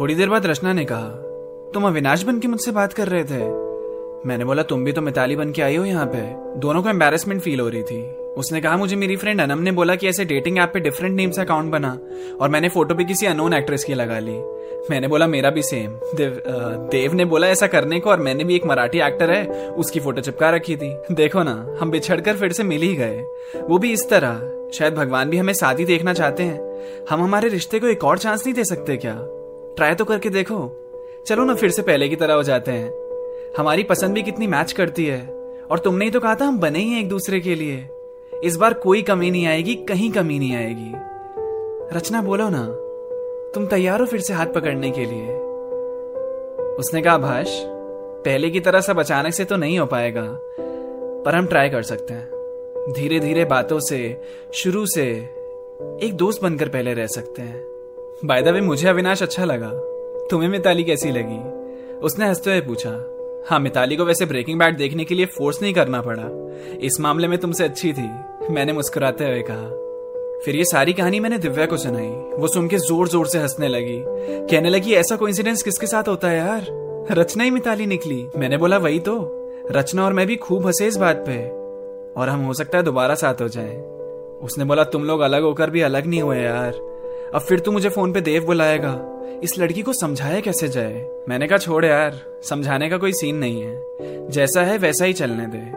थोड़ी देर बाद रचना ने कहा, तुम अविनाश बन के मुझसे बात कर रहे थे? मैंने बोला, तुम भी तो मिताली बन के आई हो यहाँ पे। दोनों को एम्बेरसमेंट फील हो रही थी। उसने कहा, मुझे मेरी फ्रेंड अनम ने बोला कि ऐसे डेटिंग ऐप पे डिफरेंट नेम से अकाउंट बना। और मैंने फ़ोटो भी किसी अनोन एक्ट्रेस की लगा ली। मैंने बोला, मेरा भी सेम देव देव ने बोला ऐसा करने को और मैंने भी एक मराठी एक्टर है, उसकी फ़ोटो चिपका रखी थी। देखो ना, हम बिछड़कर फिर से मिल ही गए। वो भी इस तरह। शायद भगवान भी हमें साथ ही देखना चाहते हैं। हम हमारे रिश्ते को एक और चांस नहीं दे सकते क्या? ट्राई तो करके देखो। चलो ना फिर से पहले की तरह हो जाते हैं। हमारी पसंद भी कितनी मैच करती है। और तुमने ही तो कहा था हम बने ही हैं एक दूसरे के लिए। इस बार कोई कमी नहीं आएगी, कहीं कमी नहीं आएगी। रचना बोलो ना। तुम तैयार हो फिर से हाथ पकड़ने के लिए? उसने कहा, भाष, पहले की तरह सब अचानक से तो नहीं हो पाएगा, पर हम ट्राई कर सकते हैं। धीरे धीरे बातों से, शुरू से एक दोस्त बनकर पहले रह सकते हैं। बाय द वे मुझे अविनाश अच्छा लगा। तुम्हें मिताली कैसी लगी? उसने हँसते हुए पूछा। हाँ मिताली को वैसे ब्रेकिंग बैड देखने के लिए फोर्स नहीं करना पड़ा। इस मामले में तुमसे अच्छी थी, मैंने मुस्कुराते हुए कहा। फिर ये सारी कहानी मैंने दिव्या को सुनाई। वो सुन के ज़ोर ज़ोर से हंसने लगी। कहने लगी, ऐसा कोइंसिडेंस किसके साथ होता है यार? रचना ही मिताली निकली। मैंने बोला, वही तो। रचना और मैं भी खूब हंसे इस बात पे। और हम हो सकता है दोबारा साथ हो जाए। उसने बोला, तुम लोग अलग होकर भी अलग नहीं हुए यार। अब फिर तू मुझे फ़ोन पे देव बुलाएगा। इस लड़की को समझाया कैसे जाए? मैंने कहा, छोड़ यार, समझाने का कोई सीन नहीं है। जैसा है वैसा ही चलने दे।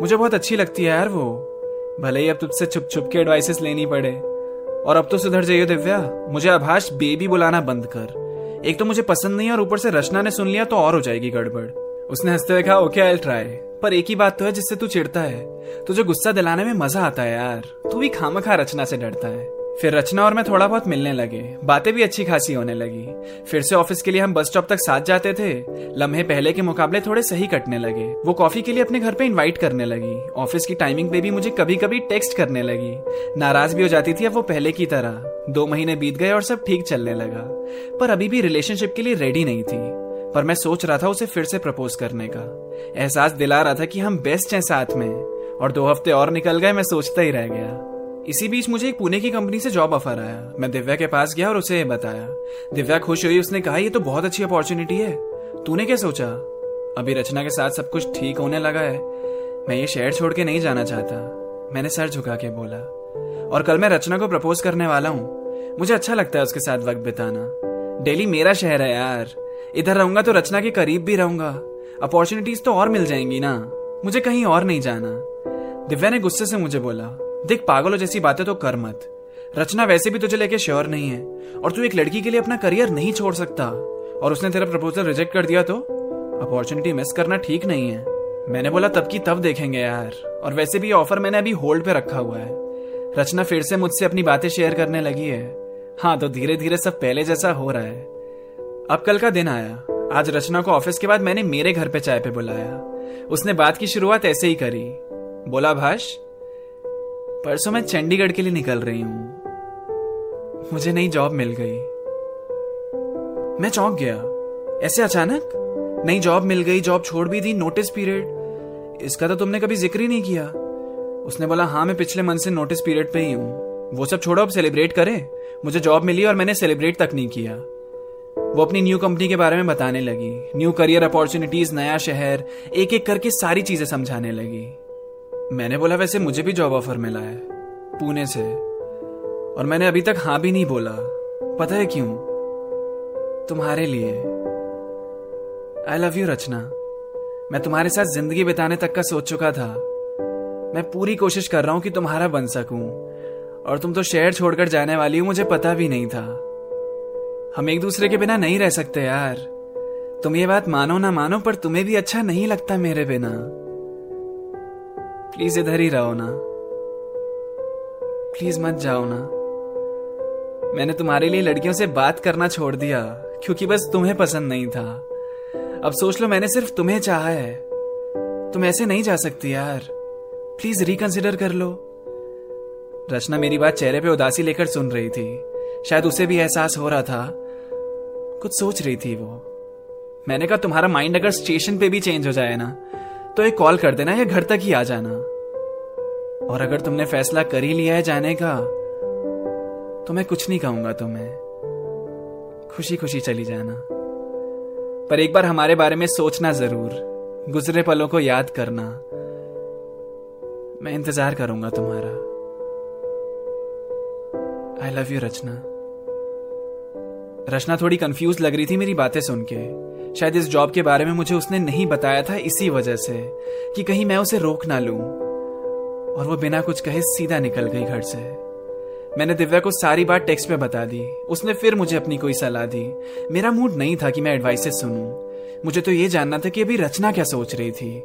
मुझे बहुत अच्छी लगती है यार वो। भले ही अब तुझसे छुप छुप के एडवाइसेस लेनी पड़े। और अब तो सुधर जाइए दिव्या। मुझे आभाष बेबी बुलाना बंद कर। एक तो मुझे पसंद नहीं और ऊपर से रचना ने सुन लिया तो और हो जाएगी गड़बड़। उसने हँसते हुए कहा, ओके आई ट्राई पर एक ही बात तो है जिससे तू चिढ़ता है। तुझे गुस्सा दिलाने में मज़ा आता है यार। तू भी खामखा रचना से डरता है। फिर रचना और मैं थोड़ा बहुत मिलने लगे। बातें भी अच्छी खासी होने लगी। फिर से ऑफ़िस के लिए हम बस स्टॉप तक साथ जाते थे। लम्हे पहले के मुकाबले थोड़े सही कटने लगे। वो कॉफ़ी के लिए अपने घर पे इनवाइट करने लगी। ऑफ़िस की टाइमिंग पे भी मुझे कभी कभी टेक्स्ट करने लगी। नाराज़ भी हो जाती थी अब वो पहले की तरह। दो महीने बीत गए और सब ठीक चलने लगा। पर अभी भी रिलेशनशिप के लिए रेडी नहीं थी। पर मैं सोच रहा था उसे फिर से प्रपोज करने का। एहसास दिला रहा था कि हम बेस्ट हैं साथ में। और दो हफ़्ते और निकल गए, मैं सोचता ही रह गया। इसी बीच मुझे एक पुणे की कंपनी से जॉब ऑफ़र आया। मैं दिव्या के पास गया और उसे बताया। दिव्या खुश हुई, उसने कहा, ये तो बहुत अच्छी अपॉर्चुनिटी है। तूने क्या सोचा? अभी रचना के साथ सब कुछ ठीक होने लगा है। मैं ये शहर छोड़ के नहीं जाना चाहता। मैंने सर झुका के बोला, और कल मैं रचना को प्रपोज करने वाला हूँ। मुझे अच्छा लगता है उसके साथ वक्त बिताना। डेली मेरा शहर है यार। इधर रहूँगा तो रचना के करीब भी रहूँगा। अपॉर्चुनिटीज़ तो और मिल जाएँगी ना। मुझे कहीं और नहीं जाना। दिव्या ने गुस्से से मुझे बोला देख, पागलों जैसी बातें तो कर मत। रचना वैसे भी तुझे लेके श्योर नहीं है। और तू एक लड़की के लिए अपना करियर नहीं छोड़ सकता। और उसने तेरा प्रपोजल रिजेक्ट कर दिया तो? अपॉर्चुनिटी मिस करना ठीक नहीं है। मैंने बोला, तब की तब देखेंगे यार। और वैसे भी ऑफ़र मैंने अभी होल्ड पे रखा हुआ है। रचना फिर से मुझसे अपनी बातें शेयर करने लगी है। हाँ तो धीरे धीरे सब पहले जैसा हो रहा है। अब कल का दिन आया। आज रचना को ऑफ़िस के बाद मैंने मेरे घर पे चाय पे बुलाया। उसने बात की, शुरुआत ऐसे ही करी। बोला, भाष परसों मैं चंडीगढ़ के लिए निकल रही हूँ। मुझे नई जॉब मिल गई। मैं चौंक गया। ऐसे अचानक? नई जॉब मिल गई, जॉब छोड़ भी दी नोटिस पीरियड इसका तो तुमने कभी ज़िक्र ही नहीं किया। उसने बोला हाँ मैं पिछले मंथ से नोटिस पीरियड पे ही हूँ। वो सब छोड़ो, अब सेलिब्रेट करें। मुझे जॉब मिली और मैंने सेलिब्रेट तक नहीं किया। वो अपनी न्यू कंपनी के बारे में बताने लगी। न्यू करियर अपॉर्चुनिटीज़ नया शहर एक एक करके सारी चीज़ें समझाने लगी। मैंने बोला, वैसे मुझे भी जॉब ऑफ़र मिला है, पुणे से। और मैंने अभी तक हाँ भी नहीं बोला। पता है क्यों? तुम्हारे लिए। I love you Rachna. मैं तुम्हारे साथ ज़िंदगी बिताने तक का सोच चुका था। मैं पूरी कोशिश कर रहा हूँ कि तुम्हारा बन सकूँ। और तुम तो शहर छोड़कर जाने वाली हो, मुझे पता भी नहीं था। हम एक दूसरे के बिना नहीं रह सकते यार। तुम ये बात मानो ना मानो, पर तुम्हें भी अच्छा नहीं लगता मेरे बिना। प्लीज़ इधर ही रहो ना। प्लीज़ मत जाओ ना। मैंने तुम्हारे लिए लड़कियों से बात करना छोड़ दिया, क्योंकि बस तुम्हें पसंद नहीं था। अब सोच लो, मैंने सिर्फ़ तुम्हें चाहा है। तुम ऐसे नहीं जा सकती यार। प्लीज़ रिकंसिडर कर लो। रचना मेरी बात चेहरे पे उदासी लेकर सुन रही थी। शायद उसे भी एहसास हो रहा था। कुछ सोच रही थी वो। मैंने कहा, तुम्हारा माइंड अगर स्टेशन पे भी चेंज हो जाए ना तो एक कॉल कर देना, या घर तक ही आ जाना। और अगर तुमने फैसला कर ही लिया है जाने का तो मैं कुछ नहीं कहूँगा तुम्हें। खुशी खुशी चली जाना। पर एक बार हमारे बारे में सोचना ज़रूर। गुजरे पलों को याद करना। मैं इंतज़ार करूँगा तुम्हारा। आई लव यू रचना। रचना थोड़ी कंफ्यूज लग रही थी मेरी बातें सुन के। शायद इस जॉब के बारे में मुझे उसने नहीं बताया था इसी वजह से कि कहीं मैं उसे रोक ना लूँ। और वो बिना कुछ कहे सीधा निकल गई घर से। मैंने दिव्या को सारी बात टेक्स्ट पे बता दी। उसने फिर मुझे अपनी कोई सलाह दी। मेरा मूड नहीं था कि मैं एडवाइसेस सुनूं। मुझे तो ये जानना था कि अभी रचना क्या सोच रही थी।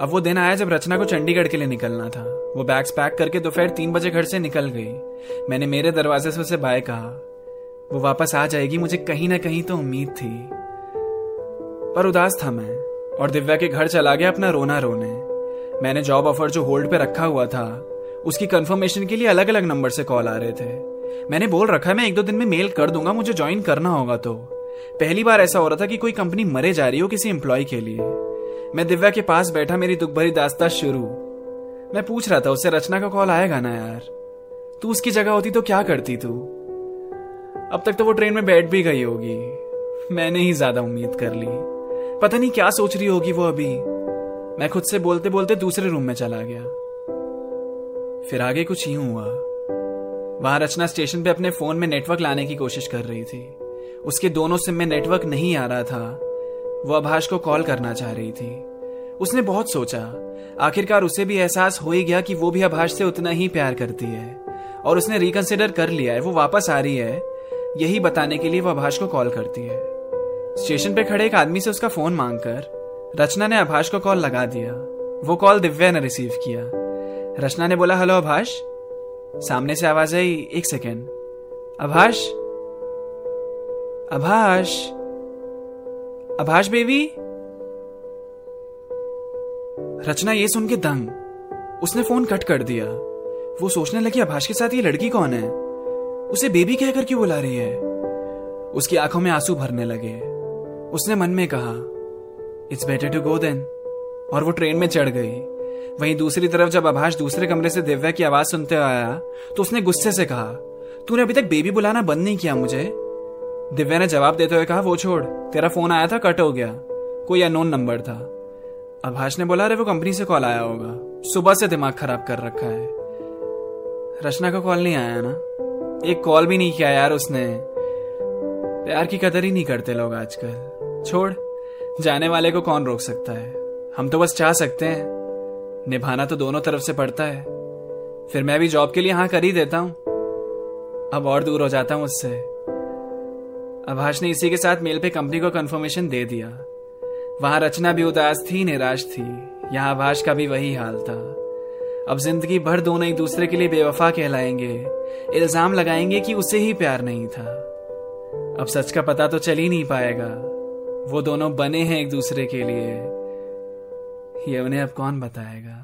अब वो दिन आया जब रचना को चंडीगढ़ के लिए निकलना था। वो बैग्स पैक करके दोपहर तीन बजे घर से निकल गई। मैंने मेरे दरवाजे से उसे बाय कहा। वो वापस आ जाएगी मुझे कहीं ना कहीं तो उम्मीद थी। पर उदास था मैं, और दिव्या के घर चला गया अपना रोना रोने। मैंने जॉब ऑफ़र जो होल्ड पे रखा हुआ था, उसकी कंफर्मेशन के लिए अलग अलग नंबर से कॉल आ रहे थे। मैंने बोल रखा है, मैं एक दो दिन में मेल कर दूँगा, मुझे ज्वाइन करना होगा तो। पहली बार ऐसा हो रहा था कि कोई कंपनी मरे जा रही हो किसी एम्प्लॉय के लिए। मैं दिव्या के पास बैठा, मेरी दुख भरी दास्ता शुरू। मैं पूछ रहा था, उससे रचना का कॉल आएगा ना यार? तू उसकी जगह होती तो क्या करती तू? अब तक तो वो ट्रेन में बैठ भी गई होगी। मैंने ही ज़्यादा उम्मीद कर ली। पता नहीं क्या सोच रही होगी वो अभी। मैं खुद से बोलते बोलते दूसरे रूम में चला गया। फिर आगे कुछ यूँ हुआ। वहाँ रचना स्टेशन पे अपने फ़ोन में नेटवर्क लाने की कोशिश कर रही थी। उसके दोनों सिम में नेटवर्क नहीं आ रहा था। वो अभाष को कॉल करना चाह रही थी। उसने बहुत सोचा। आखिरकार उसे भी एहसास हो ही गया कि वो भी अभाष से उतना ही प्यार करती है। और उसने रिकंसिडर कर लिया है। वो वापस आ रही है। यही बताने के लिए वो अभाष को कॉल करती है। स्टेशन पे खड़े एक आदमी से उसका फ़ोन मांगकर रचना ने आभाष को कॉल लगा दिया। वो कॉल दिव्या ने रिसीव किया। रचना ने बोला, हेलो अभाष सामने से आवाज़ आई, एक सेकेंड। अभाष अभाष अभाष बेबी? रचना ये सुन के दंग। उसने फ़ोन कट कर दिया। वो सोचने लगी अभाष के साथ ये लड़की कौन है? उसे बेबी कहकर क्यों बुला रही है? उसकी आँखों में आँसू भरने लगे। उसने मन में कहा it's better to go then और वो ट्रेन में चढ़ गई। वहीं दूसरी तरफ़ जब आभाष दूसरे कमरे से दिव्या की आवाज़ सुनते आया तो उसने गुस्से से कहा, तूने अभी तक बेबी बुलाना बंद नहीं किया मुझे? दिव्या ने जवाब देते हुए कहा, वो छोड़, तेरा फ़ोन आया था कट हो गया। कोई अनोन नंबर था। आभाष ने बोला, अरे, वो कंपनी से कॉल आया होगा। सुबह से दिमाग खराब कर रखा है। रचना का कॉल नहीं आया ना? एक कॉल भी नहीं किया यार उसने। प्यार की कदर ही नहीं करते लोग आजकल। छोड़, जाने वाले को कौन रोक सकता है? हम तो बस चाह सकते हैं। निभाना तो दोनों तरफ़ से पड़ता है। फिर मैं भी जॉब के लिए हाँ कर ही देता हूँ। अब और दूर हो जाता हूँ उससे। अभाष ने इसी के साथ मेल पे कंपनी को कंफर्मेशन दे दिया। वहाँ रचना भी उदास थी, निराश थी। यहाँ आभाष का भी वही हाल था। अब ज़िंदगी भर दोनों एक दूसरे के लिए बेवफा कहलाएँगे। इल्ज़ाम लगाएँगे कि उसे ही प्यार नहीं था। अब सच का पता तो चल ही नहीं पाएगा। वो दोनों बने हैं एक दूसरे के लिए। ये उन्हें अब कौन बताएगा?